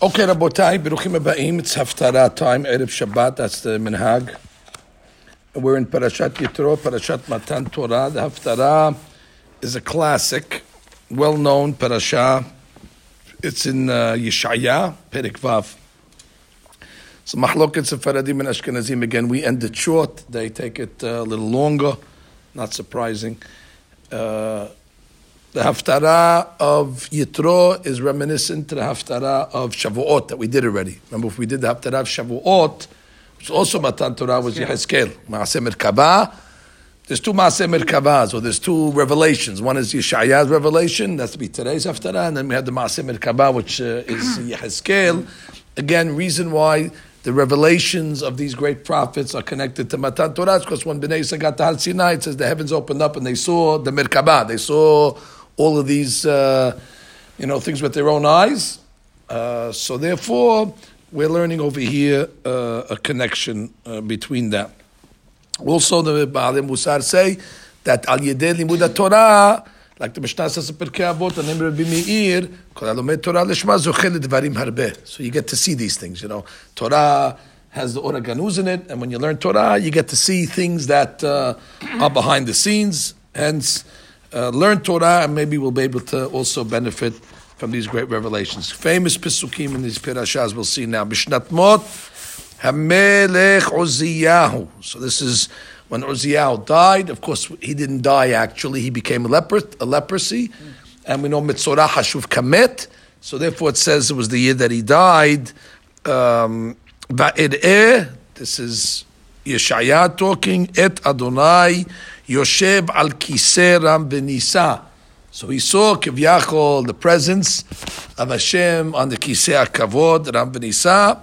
Okay, Rabotai, Beruchim Aba'im, it's Haftarah time, Erev Shabbat, that's the Minhag. We're in Parashat Yitro, Parashat Matan Torah. The Haftarah is a classic, well-known parasha. It's in uh, Yeshaya, Perik Vav. So Mahloket Sefaradim and Ashkenazim, again, we end it short. They take it uh, a little longer, not surprising. Uh, the Haftarah of Yitro is reminiscent to the Haftarah of Shavuot that we did already. Remember, if we did the Haftarah of Shavuot, which also Matan Torah was Yehezkel, Maaseh Merkabah. There's two Maaseh Merkabahs, or there's two revelations. One is Yeshaya's revelation, that's to be today's Haftarah, and then we have the Maaseh Merkabah, which uh, is Yehezkel. Again, reason why the revelations of these great prophets are connected to Matan Torah because when Bnei Yisrael got to Har Sinai, it says the heavens opened up and they saw the Merkabah, they saw all of these, uh, you know, things with their own eyes. Uh, so therefore, we're learning over here uh, a connection uh, between that. Also, the Baalei Musar say that al yedei limud Torah, like the Mishnah says in Pirkei Avot, the name Meir, kol Torah zochel harbe. So you get to see these things, you know. Torah has the Ora Ganuz in it, and when you learn Torah, you get to see things that uh, are behind the scenes. Hence, uh, learn Torah, and maybe we'll be able to also benefit from these great revelations. Famous Pesukim in these Pirashas we'll see now. Bishnat Mot, Hamelech Uziyahu. So this is when Uziyahu died. Of course, he didn't die actually. He became a, leper, a leprosy. And we know Mitzorah Hashuv Kamet. So therefore it says it was the year that he died. Um, this is Yeshaya talking. Et Adonai Yoshev al Kiseh Ram Benisa. So he saw Kivyachol, the presence of Hashem on the Kiseh Kavod, Ram Benisa.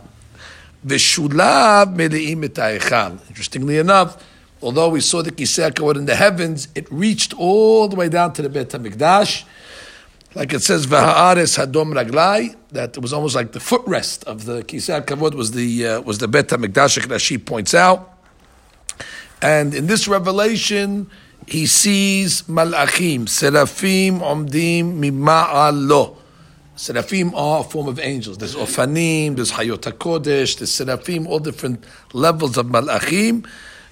Veshulav Meleim et Interestingly enough, although we saw the Kiseh Kavod in the heavens, it reached all the way down to the Beit HaMikdash. Like it says, V'ha'ares Hadom Raglai, that it was almost like the footrest of the Kiseh Kavod was the, uh, was the Beit HaMikdash, as she points out. And in this revelation, he sees malachim, seraphim, omdim, mima'alo. Seraphim are a form of angels. There's Ofanim, there's Hayot there's Seraphim, all different levels of Malachim.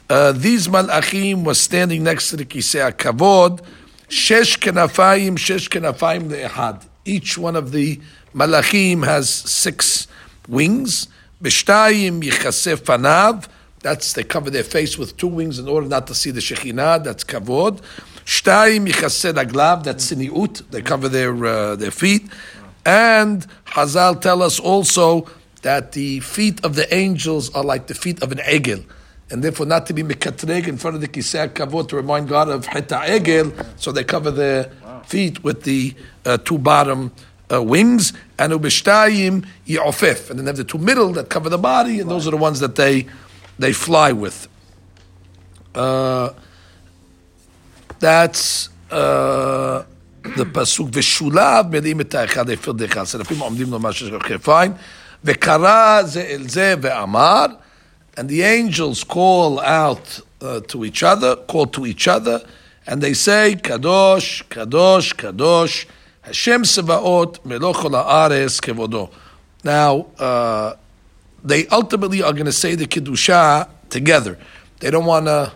Uh, these Malachim were standing next to the Kisei kavod, Shesh Kenafayim, Shesh Kenafayim Le'ehad. Each one of the Malachim has six wings. Beshtayim Yichasef Fanav. That's, they cover their face with two wings in order not to see the Shekhinah. That's Kavod. Shtayim Yichaseh Aglav. That's Siniut. They cover their, uh, their feet. And Hazal tell us also that the feet of the angels are like the feet of an egel. And therefore, not to be mekatreg in front of the kisei kavod to remind God of heta egel, so they cover their feet with the uh, two bottom uh, wings, and ubishtayim yi'ofef, and then they have the two middle that cover the body, and those are the ones that they they fly with. Uh, that's uh, the pasuk v'shulav melim et ha'echad efir dechad. Serafim omdim lo masher chefayim v'kara ze el ze ve'amar and the angels call out uh, to each other, call to each other, and they say, Kadosh, Kadosh, Kadosh, Hashem Sevaot, Melochol Haaretz Kevodo. Now, uh, they ultimately are going to say the Kiddusha together. They don't want to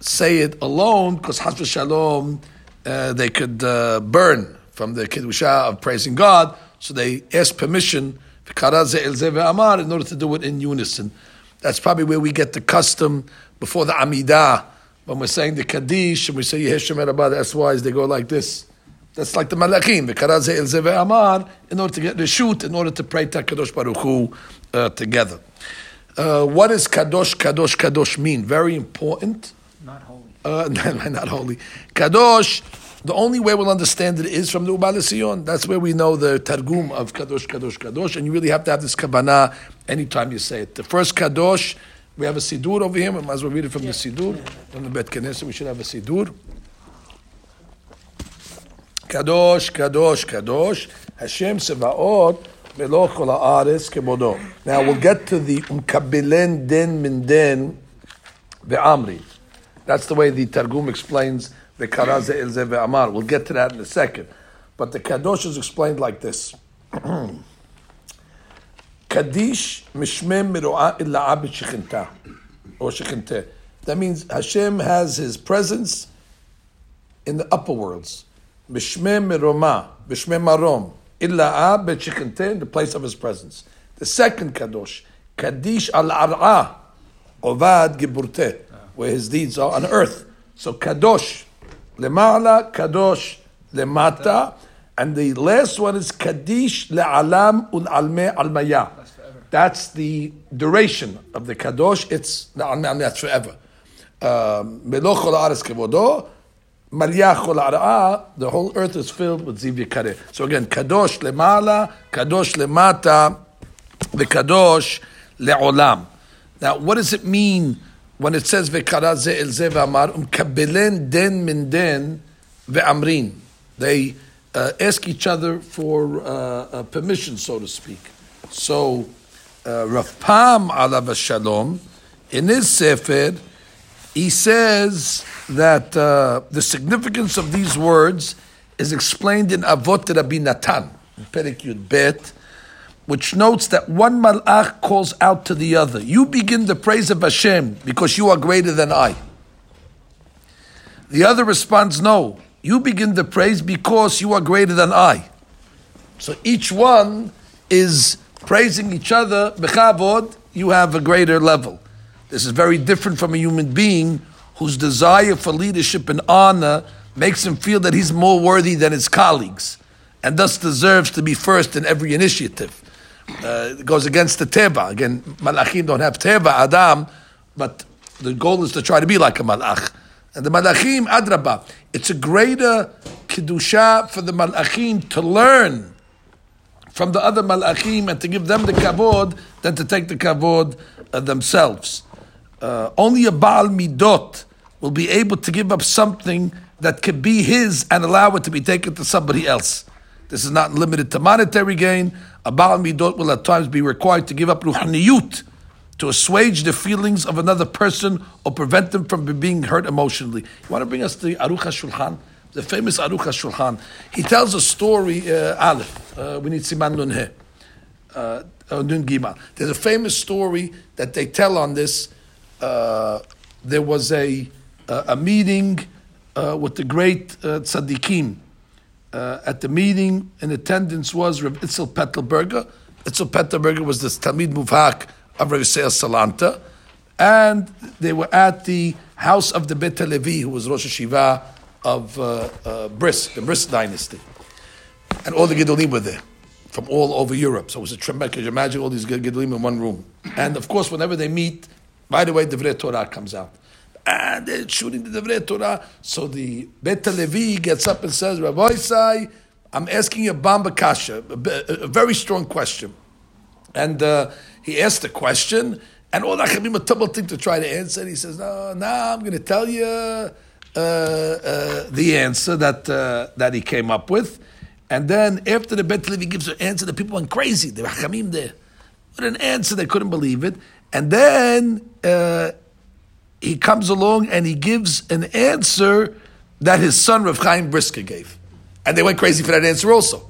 say it alone because Hasbro Shalom, uh, they could uh, burn from the Kiddusha of praising God, so they ask permission in order to do it in unison. That's probably where we get the custom before the Amidah. When we're saying the Kaddish and we say Yeheshem Rabah, that's why they go like this. That's like the Malachim, the Amar, in order to get the shoot, in order to pray to Kadosh Baruch Hu uh, together. Uh, what does Kadosh, Kadosh, Kadosh mean? Very important. Not holy. Uh, not holy. Kadosh, the only way we'll understand it is from the Ubal Sion. That's where we know the Targum of Kadosh, Kadosh, Kadosh, and you really have to have this Kabbalah anytime you say it. The first Kadosh, we have a Sidur over here, we might as well read it from yeah. the Sidur. Yeah. From the Bet Knesset, we should have a Sidur. Kadosh, Kadosh, Kadosh, Hashem Sevaot, Now we'll get to the Umkabilen Den Min Den Ve'amri. That's the way the Targum explains the Karaze El Elze Ve'amar. We'll get to that in a second. But the Kadosh is explained like this. Kaddish mishmem miro'ah illa b'shechinta. Or shechinte. That means Hashem has His presence in the upper worlds. Mishmem miroma, mishmem marom, illa b'shechinte, in the place of His presence. The second Kadosh, Kaddish al-ar'ah, ovad giburte, where His deeds are on earth. So Kadosh, lemala, Kadosh, lemata, and the last one is Kaddish le'alam ul-alme al-maya. That's the duration of the Kadosh. It's that's forever. Um, Meloch aris kevodo, the whole earth is filled with ziv yikareh. So again, Kadosh lemala, Kadosh lemata, the Kadosh le'olam. Now, what does it mean when it says v'kara ze el ze v'amar umkabelen den min den ve'amrin? They uh, ask each other for uh, uh, permission, so to speak. So, uh, alav shalom, in his sefer, he says that uh, the significance of these words is explained in Avot Rabbi Natan, in Perek Yud Bet, which notes that one malach calls out to the other, "You begin the praise of Hashem because you are greater than I." The other responds, "No, you begin the praise because you are greater than I." So each one is praising each other. Bechavod, you have a greater level. This is very different from a human being whose desire for leadership and honor makes him feel that he's more worthy than his colleagues and thus deserves to be first in every initiative. Uh, it goes against the teva. Again, malachim don't have teva, adam, but the goal is to try to be like a malach. And the malachim, adraba, it's a greater kedusha for the malachim to learn from the other malachim and to give them the kavod than to take the kavod uh, themselves. Uh, only a baal midot will be able to give up something that could be his and allow it to be taken to somebody else. This is not limited to monetary gain. A Baal Midot will at times be required to give up ruhaniyut to assuage the feelings of another person or prevent them from being hurt emotionally. You want to bring us the Aruch HaShulchan? The famous Aruch HaShulchan. He tells a story, uh, Aleph. Uh, we need Siman Nun He. Uh, Nun Gima. There's a famous story that they tell on this. Uh, there was a, a meeting uh, with the great uh, tzaddikim uh, at the meeting in attendance was Rav Itzel Pettelberger. Itzel Pettelberger was the Talmid Muvhak of Rav Yisrael Salanta, and they were at the house of the Bet Levi, who was Rosh Hashiva of uh, Brisk, the Brisk dynasty. And all the Gedolim were there from all over Europe. So it was a tremendous, you imagine all these Gedolim in one room. And of course, whenever they meet, right away, the Divrei Torah comes out and they're shooting the Divrei Torah. So the Bet Levi gets up and says, Rabbi Isai, I'm asking you a Bamba Kasha, a, a, very strong question. And uh, he asked the question, and all the Achamim are tumulting to try to answer. And He says, No, now I'm going to tell you uh, uh, the answer that, uh, that he came up with. And then after the Bet Levi gives the answer, the people went crazy. The Achamim there. What an answer, they couldn't believe it. And then uh, he comes along and he gives an answer that his son Rav Chaim Brisker gave. And they went crazy for that answer also.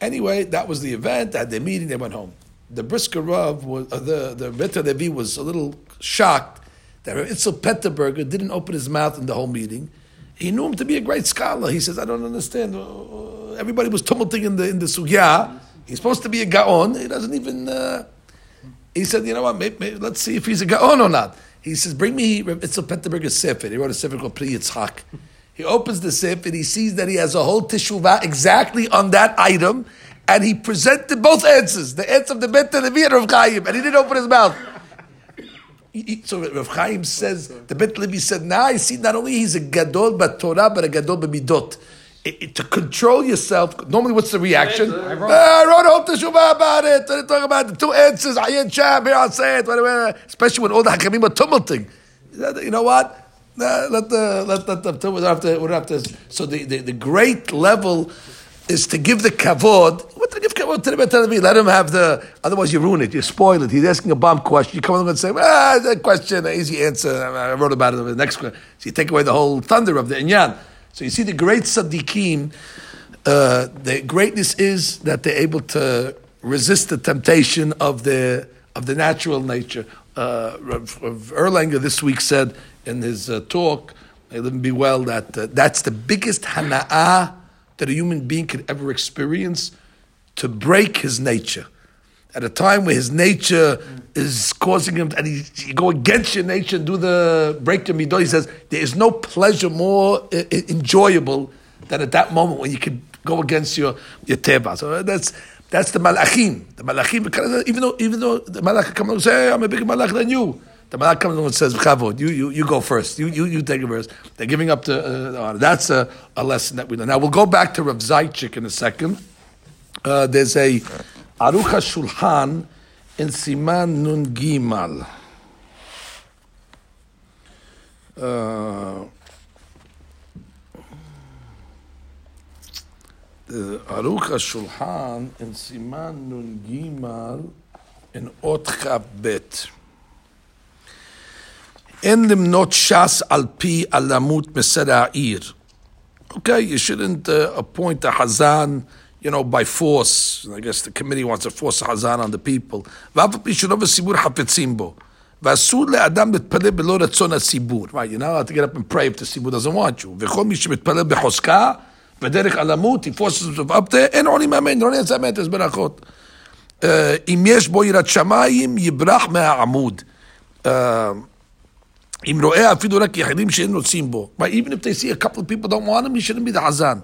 Anyway, that was the event. At the meeting, they went home. The Brisker Rav, was, uh, the, the Beta Levi was a little shocked that Itzel Petterberger didn't open his mouth in the whole meeting. He knew him to be a great scholar. He says, I don't understand. Uh, everybody was tumulting in the, in the sugya. He's supposed to be a gaon. He doesn't even... Uh, he said, you know what, maybe, maybe, let's see if he's a gaon or oh, not. He says, bring me Itzel Petterberger's Sefer. He wrote a Sefer called Pri Yitzchak. He opens the Sefer and he sees that he has a whole teshuvah exactly on that item, and he presented both answers, the answer of the Bet and of Chaim, and he didn't open his mouth. so Rav Chaim says, the Bet Levi said, now I see not only he's a gadol but Torah, but a gadol b'midot it, it, to control yourself, normally what's the reaction? I wrote, uh, I wrote a whole teshuvah about it. I talk about the two answers. Ayin Sham, here I'll say it. Especially when all the hakamim are tumulting. You know what? Uh, let the let let the we have to we have to. So the, the, the great level is to give the kavod. What to give kavod to the Bet Let him have the. Otherwise, you ruin it. You spoil it. He's asking a bomb question. You come along and say, "Ah, that question, easy answer. I wrote about it. The next question." So you take away the whole thunder of the inyan. So you see, the great tzaddikim, uh, the greatness is that they're able to resist the temptation of the of the natural nature. Uh, Erlanger this week said in his uh, talk, live and be well, that uh, that's the biggest hana'ah that a human being could ever experience to break his nature. At a time where his nature is causing him, and he, you go against your nature and do the break your midah, he says, there is no pleasure more uh, enjoyable than at that moment when you can go against your, your teva. So that's, that's the malachim. The malachim, even though, even though the malach comes and say, hey, I'm a bigger malach than you. The malach comes and says, you, you, you go first. You, you, you take it first. They're giving up to, uh, that's a, a lesson that we learn. Now we'll go back to Rav Zaychik in a second. Uh, there's a Aruch HaShulchan in Siman Nun Gimal. Uh, Aruch HaShulchan in Siman Nun Gimal in Ot Chav Bet. אין למנות ש"ס על פי הלמות מסר העיר. Okay, you shouldn't uh, appoint a Hazan you know, by force. I guess the committee wants to force a hazan on the people. Right, you're not allowed to get up and pray if the sibur doesn't want you. בדרך הלמות, he forces himself up there, אין עולים אמן, לא נעשה אמן, יש ברכות. אם יש בו יראת שמיים, יברח מהעמוד. אם רואה אפילו רק יחידים שאין רוצים בו. Even if they see a couple of people don't want him, he shouldn't be the hazan.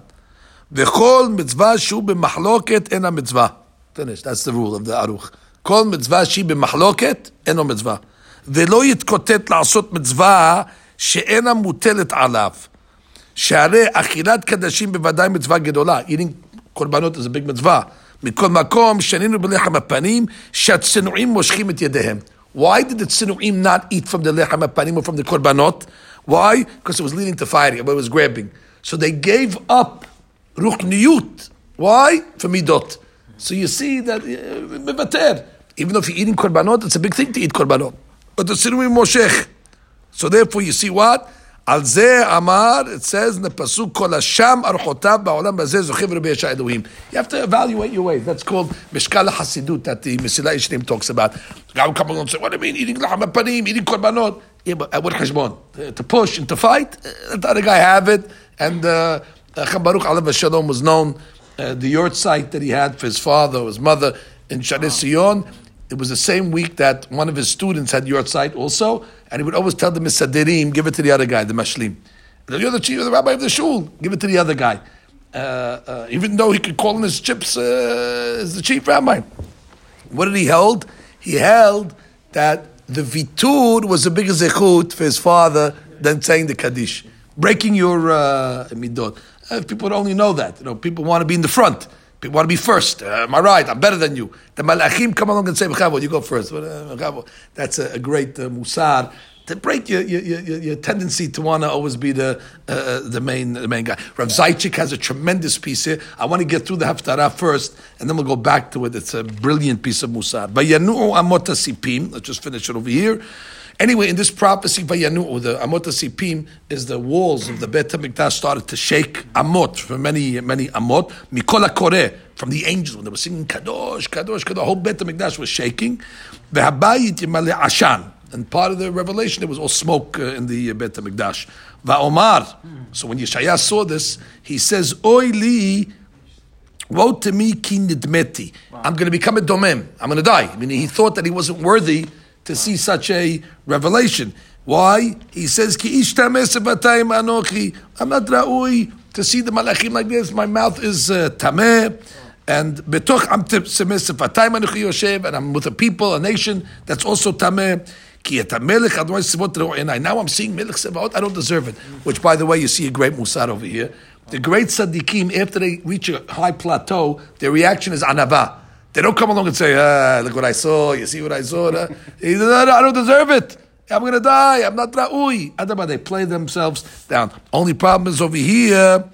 וכל מצווה שהוא במחלוקת אין המצווה. finish, that's the rule of the ערוך. כל מצווה שהיא במחלוקת, אינו מצווה. ולא יתקוטט לעשות מצווה שאינה מוטלת עליו. שהרי אכילת קדשים בוודאי מצווה גדולה. eating קורבנות זה ביג מצווה. מכל מקום, שנינו בלחם הפנים, שהצנועים מושכים את ידיהם. Why did the צנועים not eat from the לחם הפנים or from the קורבנות? Why? Because it was leading to fighting, it was grabbing. So they gave up ruchniyut. Why? For midot. So you see that mevater. Even if you're eating korbanot, it's a big thing to eat korbanot. But the sinui moshech. So therefore, you see what? Al zeh amar, it says in the pasuk, kol hasham archotav ba'olam bazeh zochiv rabbi. You have to evaluate your ways. That's called mishkal hasidut that the Mesilat Yesharim talks about. Now come along and say, what do you mean, eating laham panim, eating korbanot? Yeah, but at what cheshbon? To push and to fight? Let the other guy have it. And uh, uh, Baruch Alav Shalom was known, uh, the yurt site that he had for his father, his mother in Shari Sion. It was the same week that one of his students had yurt site also, and he would always tell the Misadirim, give it to the other guy, the Mashlim. You're the chief, the rabbi of the shul, give it to the other guy. Uh, uh, even though he could call in his chips uh, as the chief rabbi. What did he hold? He held that the vitur was a bigger zechut for his father than saying the kaddish, breaking your uh, midot. Uh, people only know that. You know, people want to be in the front. People want to be first. Uh, am I right? I'm better than you. The malachim come along and say, you go first. Uh, That's a, a great uh, musar to break your, your, your, your, tendency to want to always be the uh, uh, the main the main guy. Rav Zaychik has a tremendous piece here. I want to get through the Haftarah first, and then we'll go back to it. It's a brilliant piece of musar. Sipim. Let's just finish it over here. Anyway, in this prophecy, Vayanu, the Amot Sipim is the walls of the Bet HaMikdash started to shake Amot for many, many Amot. Mikola Kore, from the angels, when they were singing Kadosh, Kadosh, Kadosh, the whole Bet HaMikdash was shaking. Ve'habayit Yimale Ashan. And part of the revelation, there was all smoke uh, in the uh, Bet HaMikdash. Va'omar. So when Yeshaya saw this, he says, Oy li Woe to me, ki nidmeti. I'm going to become a domem. I'm going to die. I mean, he thought that he wasn't worthy to see such a revelation. Why? He says, Ki. I'm not ra'ui to see the malachim like this. My mouth is uh, tameh. And betoch am sefatayim anochi yoshev. And I'm with a people, a nation that's also tameh. Now I'm seeing Melech Sevaot, I don't deserve it. Which, by the way, you see a great musar over here. The great tzaddikim, after they reach a high plateau, their reaction is anava. They don't come along and say, ah, look what I saw, you see what I saw. He says, no, no, I don't deserve it. I'm going to die. I'm not ra'ui. Adama, they play themselves down. Only problem is over here,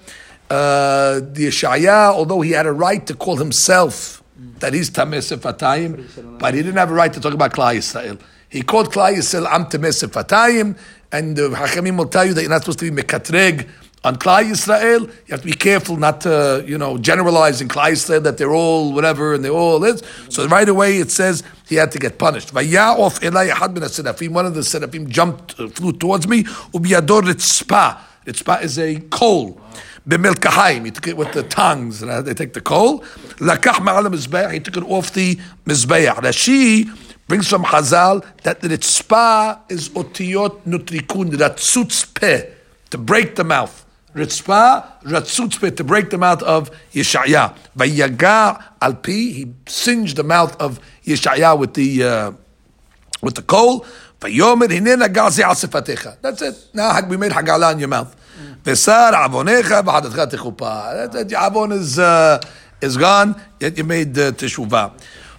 uh, the Yeshaya, although he had a right to call himself that he's Tameh Sefatayim, but he didn't have a right to talk about Klal Yisrael. He called Klal Yisrael I'm Tameh Sefatayim, and the Hachamim will tell you that you're not supposed to be Mekatreg On Klal Yisrael, you have to be careful not to, you know, generalize in Klal Yisrael that they're all whatever and they're all this. So right away it says he had to get punished. One of the serafim jumped, uh, flew towards me. Ubiyador ritzpa. Ritzpa is a coal. B'milkahaim. He took it with the tongues. And they take the coal. Lakach ma'al mizbeach. He took it off the mizbeach. Rashi brings from Chazal that the ritzpa is otiyot nutrikun. Suits peh. To break the mouth. Ritzpah, Ratzutzpeh, to break the mouth of Yeshaya. Vayaga alpi, he singed the mouth of Yeshaya with the uh, with the coal. Vayomer hinena gazi asifatecha. That's it. Now we made hagala in your mouth. Vesar avonecha v'hadatcha techupa. That's it. Avon is uh, is gone. Yet you made uh, teshuvah.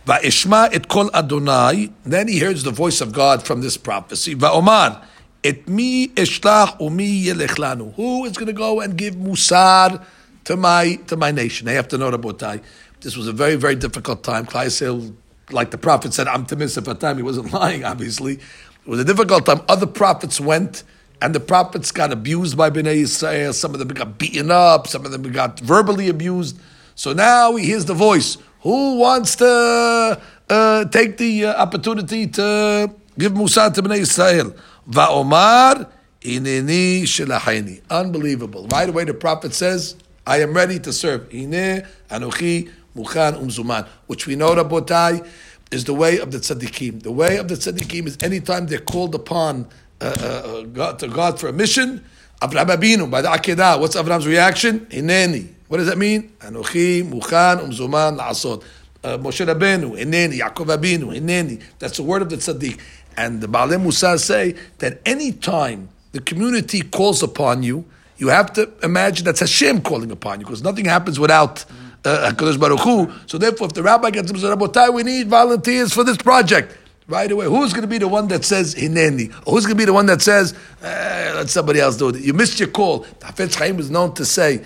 Va'ishma et kol Adonai. Then he hears the voice of God from this prophecy. Va'omar. Et mi eshlach umi yelechlanu. Who is going to go and give musar to my to my nation? I have to know Rabotai. This was a very very difficult time. Klai like the prophet said, "I'm at time." He wasn't lying, obviously. It was a difficult time. Other prophets went, and the prophets got abused by Bnei Yisrael. Some of them got beaten up. Some of them got verbally abused. So now he hears the voice. Who wants to uh, take the uh, opportunity to give Musa to Bnei Yisrael? Va'omar ineni shelacheni. Unbelievable. Right away, the prophet says, I am ready to serve. Ine anochi muchan umzuman. Which we know, Rabotai, is the way of the tzaddikim. The way of the tzaddikim is anytime they're called upon uh, uh, uh God, to God for a mission, Avraham Abinu, by the Akedah, what's Avraham's reaction? Hineni. What does that mean? Anochi muchan umzuman la'asot. Uh, Moshe Rabbeinu, Hineni, Yaakov Abinu, Hineni. That's the word of the tzaddik. And the Baalei Musa say that any time the community calls upon you, you have to imagine that's Hashem calling upon you, because nothing happens without uh, HaKadosh Baruch Hu. So therefore, if the rabbi gets up and says, Rabotai, we need volunteers for this project, right away, who's going to be the one that says Hineni? Or who's going to be the one that says, eh, let somebody else do it? You missed your call. Hafetz Chaim was known to say,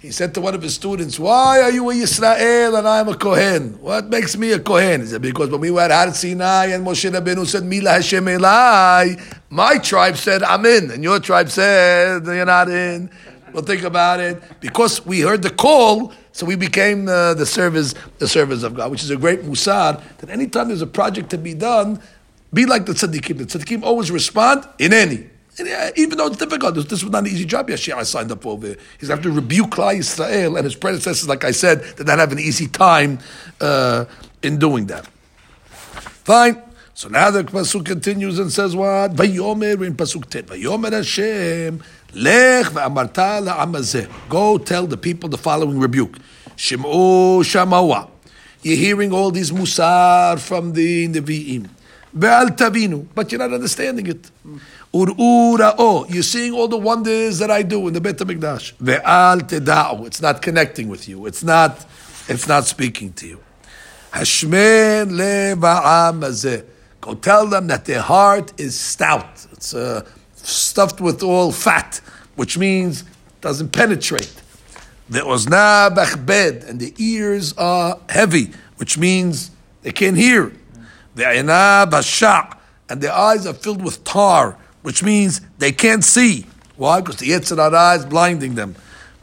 he said to one of his students, Why are you a Yisrael and I'm a Kohen? What makes me a Kohen? He said, Because when we were at Har Sinai and Moshe Rabbeinu said, Mila Hashem Elai, my tribe said, I'm in, and your tribe said, You're not in. Well, think about it. Because we heard the call, so we became uh, the servers, the servers of God, which is a great musad. That anytime there's a project to be done, be like the tzaddikim. The tzaddikim always respond in any. Even though it's difficult, this, was not an easy job I signed up for over. He's going to have to rebuke Klal Yisrael, and his predecessors, like I said, did not have an easy time uh, in doing that. Fine. So now the pasuk continues and says what? Vayomer in pasuk ten. Vayomer Hashem lech ve'amarta la'amazeh. Go tell the people the following rebuke. Shem'u shamawa. You're hearing all these musar from the Nevi'im. Ve'al tavinu. But you're not understanding it. Ur'ura oh, you're seeing all the wonders that I do in the Beit HaMikdash. Ve'al teda'u, it's not connecting with you. It's not, it's not speaking to you. Hashmen leva'am Go tell them that their heart is stout. It's uh, stuffed with all fat, which means it doesn't penetrate. The ozna bachbed, and the ears are heavy, which means they can't hear. The ayna bashak, and their eyes are filled with tar, which means they can't see. Why? Because the Yetzirah is blinding them.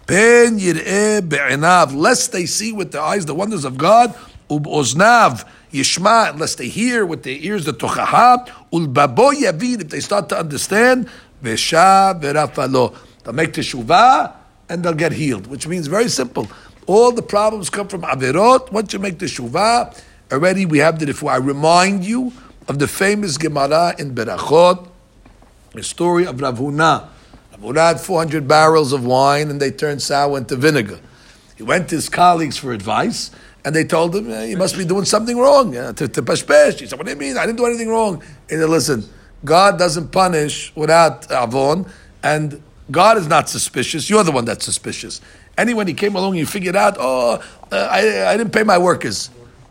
Ben yir'eh lest they see with their eyes the wonders of God, uboznav yishma, unless they hear with their ears the tochaha, ulbabo yavid, if they start to understand, vesha verafalo. They'll make teshuvah and they'll get healed, which means very simple. All the problems come from averot. Once you make teshuvah, already we have the refuah. I remind you of the famous Gemara in Berachot, the story of Rav Huna. Rav Huna had 400 barrels of wine and they turned sour into vinegar. He went to his colleagues for advice and they told him, eh, you must be doing something wrong. to, to pashpesh. He said, what do you mean? I didn't do anything wrong. He said, listen, God doesn't punish without avon and God is not suspicious. You're the one that's suspicious. Anyone he came along, you figured out, oh, uh, I, I didn't pay my workers.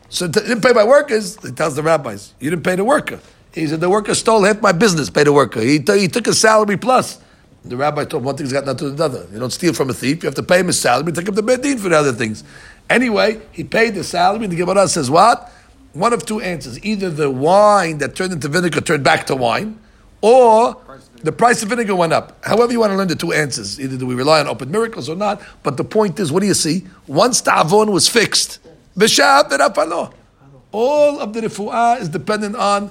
So t- didn't pay my workers. He tells the rabbis, you didn't pay the worker. He said, the worker stole half my business, pay the worker. He, t- he took a salary plus. The rabbi told him one thing's got nothing to do with another. You don't steal from a thief, you have to pay him his salary, take him to Bedin for the other things. Anyway, he paid the salary, and the Gemara says what? One of two answers. Either the wine that turned into vinegar turned back to wine, or the price of vinegar went up. However, you want to learn the two answers. Either do we rely on open miracles or not? But the point is, what do you see? Once the avon was fixed, all of the refuah is dependent on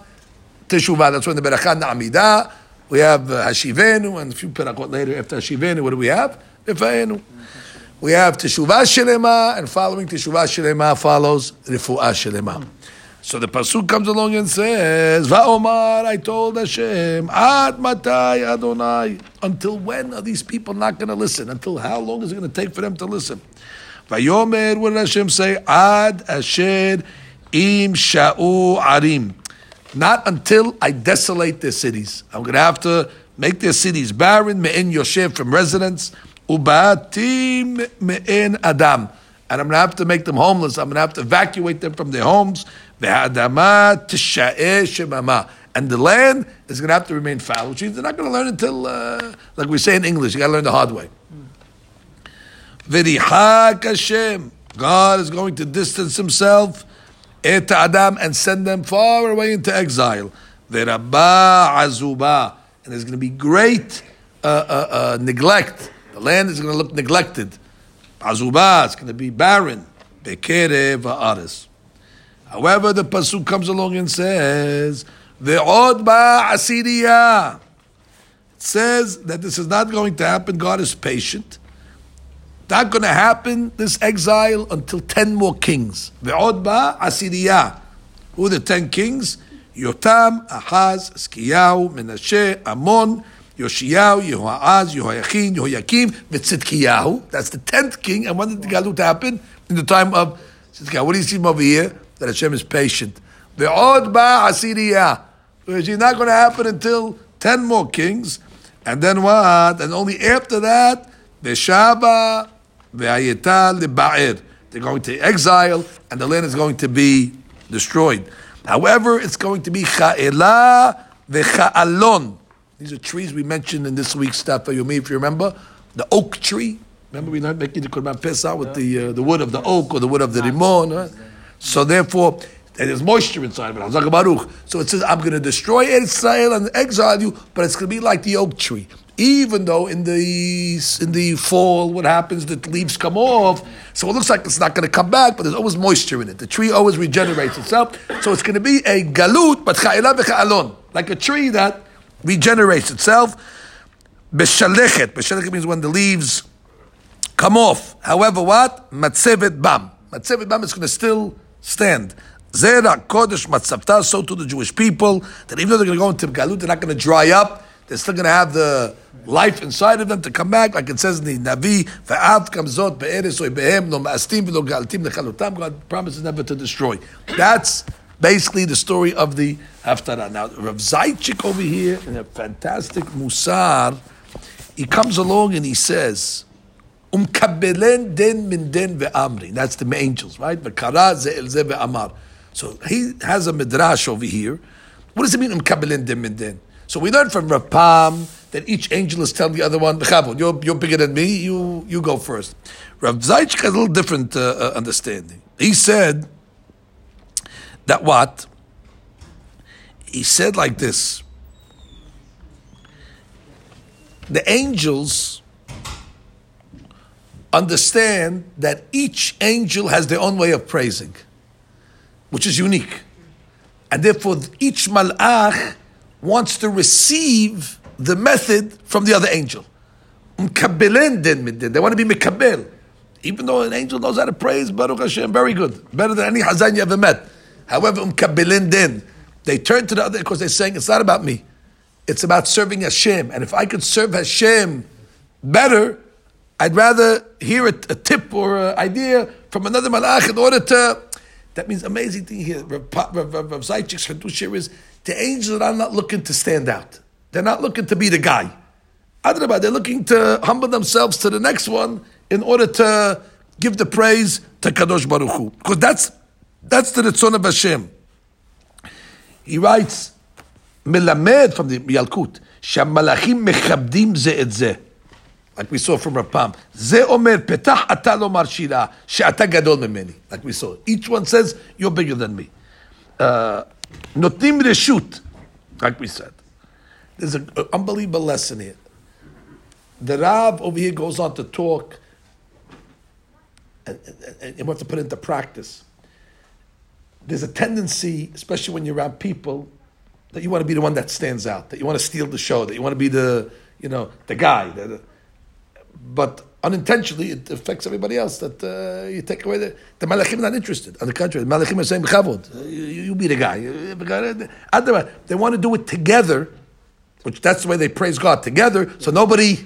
teshuvah. That's when the berachah na'amida. We have hashivenu and a few perakot later after hashivenu. What do we have? Rifa'enu. We have teshuvah shelema, and following teshuvah shelema follows refuah shelema. So the pasuk comes along and says, "Va'omar, I told Hashem, ad matai Adonai. Until when are these people not going to listen? Until how long is it going to take for them to listen? Vayomer, what did Hashem say? Ad asher im sha'u arim. Not until I desolate their cities. I'm going to have to make their cities barren, me'en yoshev from residents, ubatim me'en adam. And I'm going to have to make them homeless. I'm going to have to evacuate them from their homes. And the land is going to have to remain fallow, which means they're not going to learn until, uh, like we say in English, you got to learn the hard way. God is going to distance himself et Adam and send them far away into exile. V'rabba azuba. And there's going to be great uh, uh, uh, neglect. The land is going to look neglected. Azuba, it's going to be barren. Bekere va'aris. However, the pasuk comes along and says, "Ve'od ba asiriya." It says that this is not going to happen. God is patient. Not going to happen. This exile until ten more kings. Ve'od ba asiriya. Who the ten kings? Yotam, Ahaz, Skiyahu, Menashe, Amon, Yoshiyahu, Yehoaz, Yehoiachin, Yehoiakim, Vitzitkiyahu. That's the tenth king. And when did the galut happen? In the time of Tzidkiyahu. What do you see over here? that Hashem is patient. Ve'od ba asiriya. Which is not going to happen until 10 more kings. And then what? And only after that, the le'ba'ir. They're going to exile, and the land is going to be destroyed. However, it's going to be cha'ela ve'cha'alon. These are trees we mentioned in this week's stuff. You if you remember, the oak tree. Remember we learned making the Korban Pesach with the uh, the wood of the oak or the wood of the rimon. Right? So therefore, there's moisture inside of it. So it says, I'm going to destroy Israel and exile you, but it's going to be like the oak tree. Even though in the in the fall, what happens? The leaves come off, so it looks like it's not going to come back. But there's always moisture in it. The tree always regenerates itself, so it's going to be a galut, but cha'ila like a tree that regenerates itself. Beshalechet. Beshalechet means when the leaves come off. However, what matzevet bam. Matzevet bam is going to still stand. Zera Kodesh Matzavta, so to the Jewish people, that even though they're going to go into Galut, they're not going to dry up. They're still going to have the life inside of them to come back, like it says in the Navi, no ma'astim lechalutam, God promises never to destroy. That's basically the story of the Haftarah. Now, Rav Zaychik over here, in a fantastic Musar, he comes along and he says, Umkabelen den min den ve'amri. That's the angels, right? V'kara ze'el ze ve'amar. So he has a midrash over here. What does it mean umkabelen den min den? So we learned from Rapam that each angel is telling the other one, you're, you're bigger than me, you, you go first. Rav Zaych has a little different uh, uh, understanding. He said that what? He said like this. The angels understand that each angel has their own way of praising, which is unique. And therefore, each malach wants to receive the method from the other angel. They want to be mekabel. Even though an angel knows how to praise, Baruch Hashem, very good. Better than any Hazan you ever met. However, umkabelin din. They turn to the other because they're saying, it's not about me. It's about serving Hashem. And if I could serve Hashem better, I'd rather hear a, a tip or an idea from another malach in order to. That means amazing thing here. Rav, Rav Zaychik's here is the angels are not looking to stand out. They're not looking to be the guy. Adrabah, they're looking to humble themselves to the next one in order to give the praise to Kadosh Baruch Hu. Because that's that's the Ritzon of Hashem. He writes, Melamed from the Yalkut, mechabdim ze et ze like we saw from Rapam. Ze omer petach ata lomar shira, she'ata gadol memeni. Like we saw. Each one says, you're bigger than me. Uh, notim reshut, like we said. there's an unbelievable lesson here. The Rav over here goes on to talk, and, and, and to put into practice. There's a tendency, especially when you're around people, that you want to be the one that stands out, that you want to steal the show, that you want to be the, you know, the guy. The, but unintentionally, it affects everybody else. That uh, you take away the the malachim are not interested. On the contrary, the malachim are saying, "Chavod, you, you be the guy." They want to do it together, which that's the way they praise God together. So nobody,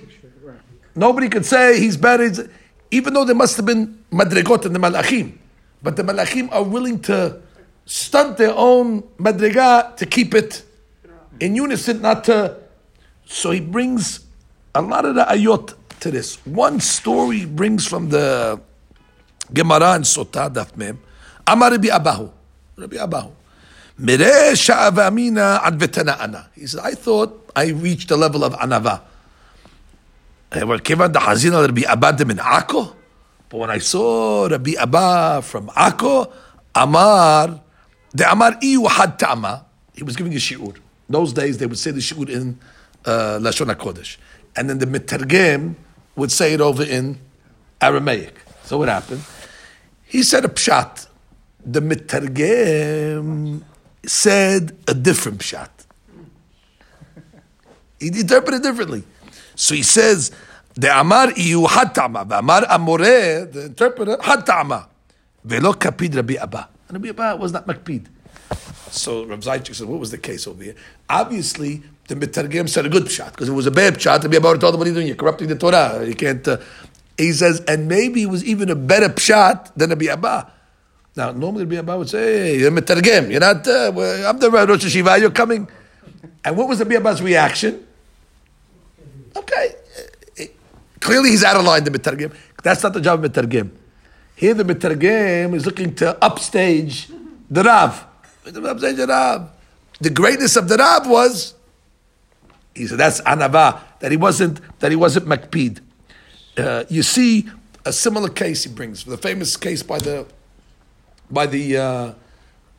nobody could say he's better. Even though there must have been madrigot in the malachim, but the malachim are willing to stunt their own madriga to keep it in unison, not to. So he brings a lot of the ayot to this. One story brings from the Gemara and Sota Daf Mem. Amar Rabbi Abahu. Rabbi Abahu. Mire sha'avamina advetana ana. He said, I thought I reached the level of anava. But when I saw Rabbi Abba from Akko, Amar, the Amar Iyu had Ta'ama, he was giving a shi'ur. Those days they would say the shi'ur in uh, Lashon HaKodesh. And then the Metargem would say it over in Aramaic. So what happened? He said a pshat. The Metargem said a different pshat. He interpreted differently. So he says, the Amar iyu Hatama, the Amar amore, the interpreter, Hatama. Velo kapid Rabbi Abba. Rabbi Abba was not makpid. So Rav Zaychik said, what was the case over here? Obviously, the Mitargim said a good shot because it was a bad shot. To be about told him, what are doing? You're corrupting the Torah. You can't. Uh, he says, and maybe it was even a better pshat than Rabbi Abba. Now, normally the Abba would say, hey, you're Mitargim. You're not, uh, I'm the Rosh Hashiva, you're coming. And what was the Abba's reaction? Okay. Clearly he's out of line, the Mitargim. That's not the job of Mitargim. Here the Mitargim is looking to upstage the Rav. The greatness of the Rab was, he said, that's anava, that he wasn't, that he wasn't makpid. Uh, you see a similar case he brings, the famous case by the, by the, uh,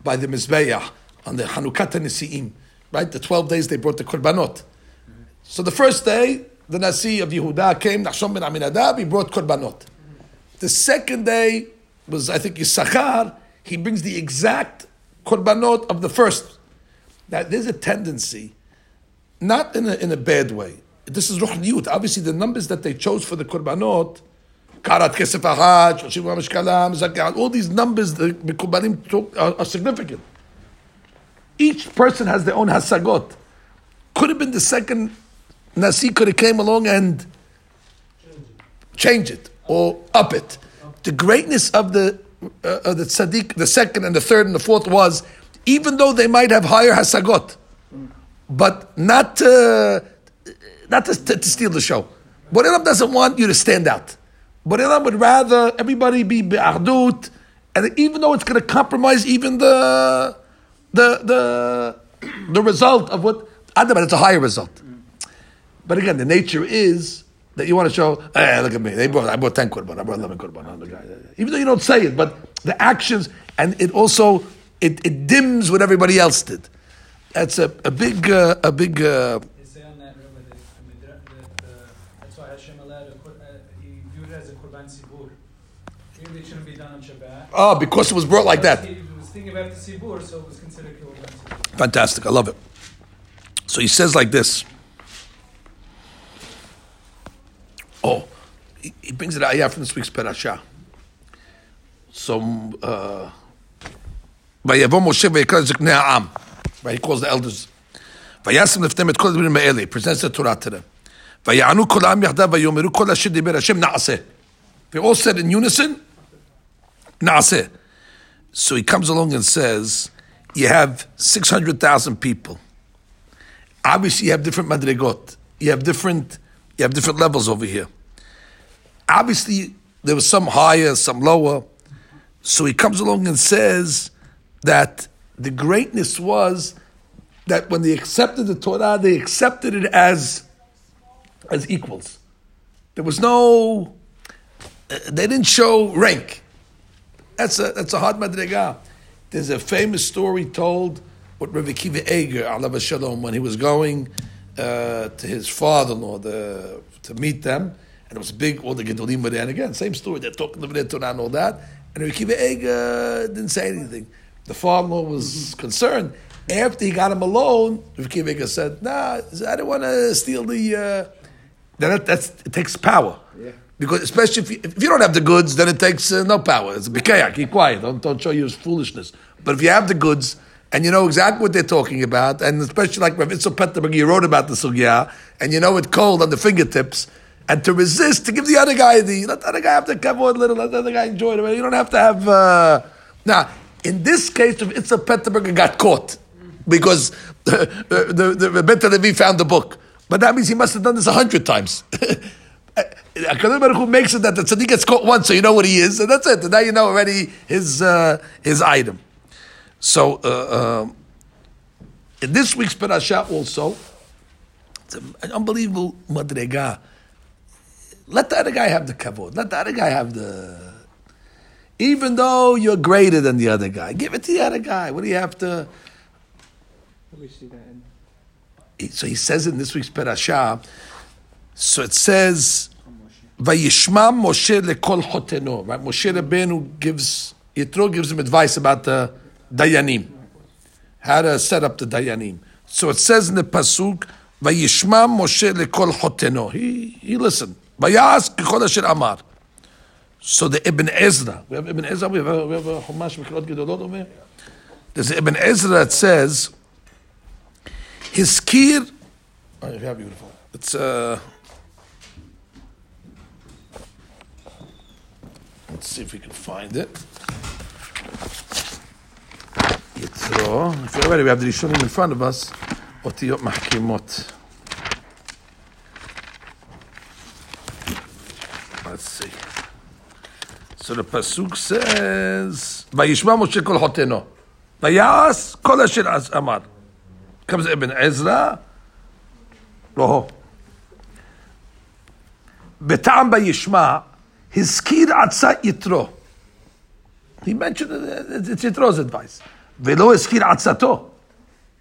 by the Mizbeah on the Hanukkah Nisi'im, right? The 12 days they brought the Korbanot. So the first day, the Nasi of Yehuda came, Nachshon ben Aminadab, he brought Korbanot. The second day was, I think, Yisachar, he brings the exact korbanot of the first. Now, there's a tendency, not in a, in a bad way. This is ruhniyut. Obviously, the numbers that they chose for the korbanot, karat kesef ahad, all these numbers, the korbanim are, are significant. Each person has their own hasagot. Could have been the second nasi could have came along and change it or up it. The greatness of the uh, the tzaddik, the second and the third and the fourth was, even though they might have higher hasagot, but not to, not to, to, to steal the show. Borelam doesn't want you to stand out. Borelam would rather everybody be be'ardut, and even though it's going to compromise even the the the the result of what but it's a higher result. But again, the nature is that you want to show, hey, look at me. They brought, I brought 10 korban, I brought 11 korban. Even though you don't say it, but the actions, and it also, it, it dims what everybody else did. That's a, a big, uh, a big, uh, that's why Hashem allowed he viewed it as a korban sibur. Maybe it shouldn't be done on Shabbat. Oh, because it was brought like that. He was thinking about the sibur, so it was considered sibur. Fantastic, I love it. So he says like this. Oh, he, he brings it out from this week's parasha. So, uh, Right? He calls the elders. Vayasim leftem et kol dibrim me'eli. Presents the Torah to them. Vayanu kol am vayomeru kol Hashem na'aseh. They all said in unison, na'aseh. So he comes along and says, you have 600,000 people. Obviously, you have different madrigot. You have different, you have different levels over here. Obviously, there was some higher, some lower. So he comes along and says that the greatness was that when they accepted the Torah, they accepted it as, as equals. There was no, they didn't show rank. That's a, that's a hard madriga. There's a famous story told with Rabbi Kiva Eger, Shalom, when he was going uh, to his father-in-law the, to meet them, and it was big. All the gedolim were there, and again, same story. They're talking about the Torah and all that, and Rabbi Akiva Eiger didn't say anything. The father-in-law was concerned. After he got him alone, Akiva Eiger said, "Nah, I don't want to steal the." Uh, then that, that's it takes power. Yeah. Because especially if you, if you don't have the goods, then it takes uh, no power. It's a bikeya. Keep quiet. Don't, don't show your foolishness. But if you have the goods and you know exactly what they're talking about, and especially like Rav Petterberg, you wrote about the sugya, and you know it cold on the fingertips, and to resist, to give the other guy the, let the other guy have the kavod little, let the other guy enjoy it. You don't have to have, uh, now, in this case, Rav Itzol Petterberg got caught because the, the, the, the Beit Levi found the book. But that means he must have done this a hundred times. Hakadosh Baruch Hu makes it that the tzaddik gets caught once, so you know what he is, and that's it. And now you know already his uh, his item. So uh, um, in this week's parasha also, it's an unbelievable madrega. Let the other guy have the kavod. Let the other guy have the. Even though you're greater than the other guy, give it to the other guy. What do you have to? We see that in So he says in this week's parasha. So it says. Vayishma Moshe lekol choteno. Right, Moshe Rabbeinu gives Yitro gives him advice about the dayanim, how to set up the dayanim. So it says in the pasuk, Vayishma Moshe lekol choteno. He he listened. Vayas kechol asher amar. So the Ibn Ezra, we have Ibn Ezra, we have a, we have a Chumash Mikraot Gedolot over here. There's Ibn Ezra that says, his kir, oh, yeah, beautiful. It's uh, let's see if we can find it. Yitro. If you're ready, we have the Rishonim in front of us. Otiyot Mahkimot. Let's see. So the pasuk says, "Vayishma Moshe kol hoteno, vayas kol asher amar." Comes Ibn Ezra. Roho. Betam Vayishma, Hiskir atza yitro. He mentioned it's Yitro's advice. Velo hiskir atzato,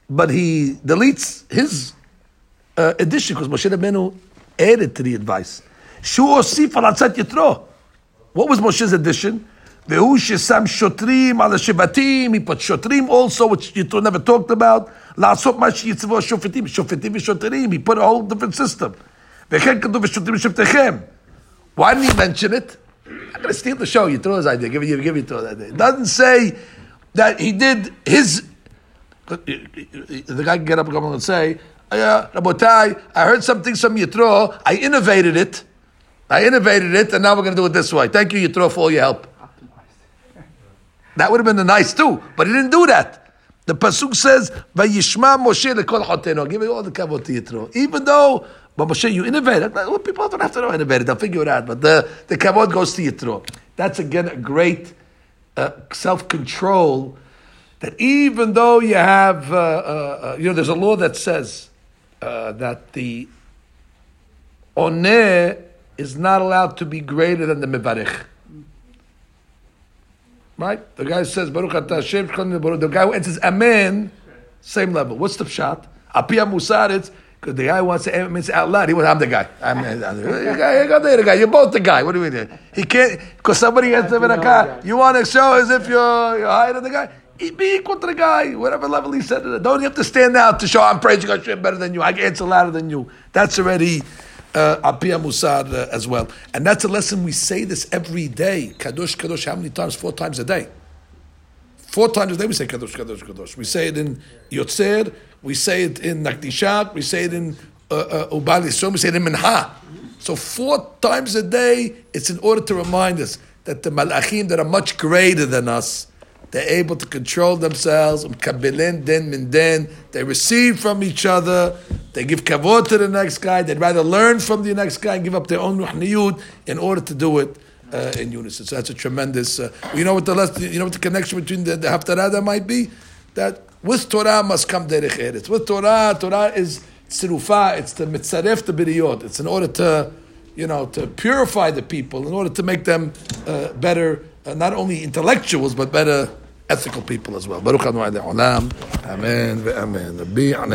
but he deletes his uh, addition because Moshe Rabbeinu added to the advice. Shu osif al atzat yitro. What was Moshe's addition? Ve'u shesam shotrim ala shebatim. He put shotrim also, which Yitro never talked about. La'asot ma sheyitzvo shofetim. Shofetim v'shotrim. He put a whole different system. Why didn't he mention it? I'm going to steal the show. Yitro's idea. Give it, give it that idea. It doesn't say that he did his... The guy can get up and come and say, oh yeah, Rabotai, I heard something from Yitro. I innovated it. I innovated it, and now we're going to do it this way. Thank you, Yitro, for all your help." That would have been the nice too, but he didn't do that. The pasuk says, "Vayishma Moshe lekol choteno." Give me all the kavod to Yitro, even though. But Moshe, you innovated. Well, people don't have to know innovated. They'll figure it out. But the, the kavod goes to Yitro. That's again a great uh, self-control. That even though you have, uh, uh, uh, you know, there's a law that says uh, that the oneh is not allowed to be greater than the mevarich. Right? The guy says, Baruch Hashem. The guy who answers Amen, same level. What's the shot? Apia Musar, it's because the guy wants to Amen out loud. He wants, I'm the guy. I'm, the guy. You got the guy. You're both the guy. What do you mean? He can't, because somebody has to be a guy. You want to show as if you're, you're higher than the guy? Be equal to the guy, whatever level he said it. Don't you have to stand out to show I'm praising Hashem better than you. I can answer louder than you. That's already Apia Musar uh, as well. And that's a lesson we say this every day. Kadosh, Kadosh, how many times? Four times a day. Four times a day we say Kadosh, Kadosh, Kadosh. We say it in Yotzer, we say it in Nakdishat, we say it in uh, uh, Ubal we say it in Minha. So four times a day, it's in order to remind us that the Malachim that are much greater than us, they're able to control themselves. Umkabelin den min den. They receive from each other. They give kavod to the next guy. They'd rather learn from the next guy and give up their own ruhniyut in order to do it uh, in unison. So that's a tremendous. Uh, you know what the lesson, you know what the connection between the, the haftarah might be? That with Torah must come derech eretz. With Torah, Torah is tsirufa. It's the mitzaref the biriyot. It's in order to, you know, to purify the people, in order to make them uh, better, uh, not only intellectuals but better ethical people as well. Baruch. Amen. Amen.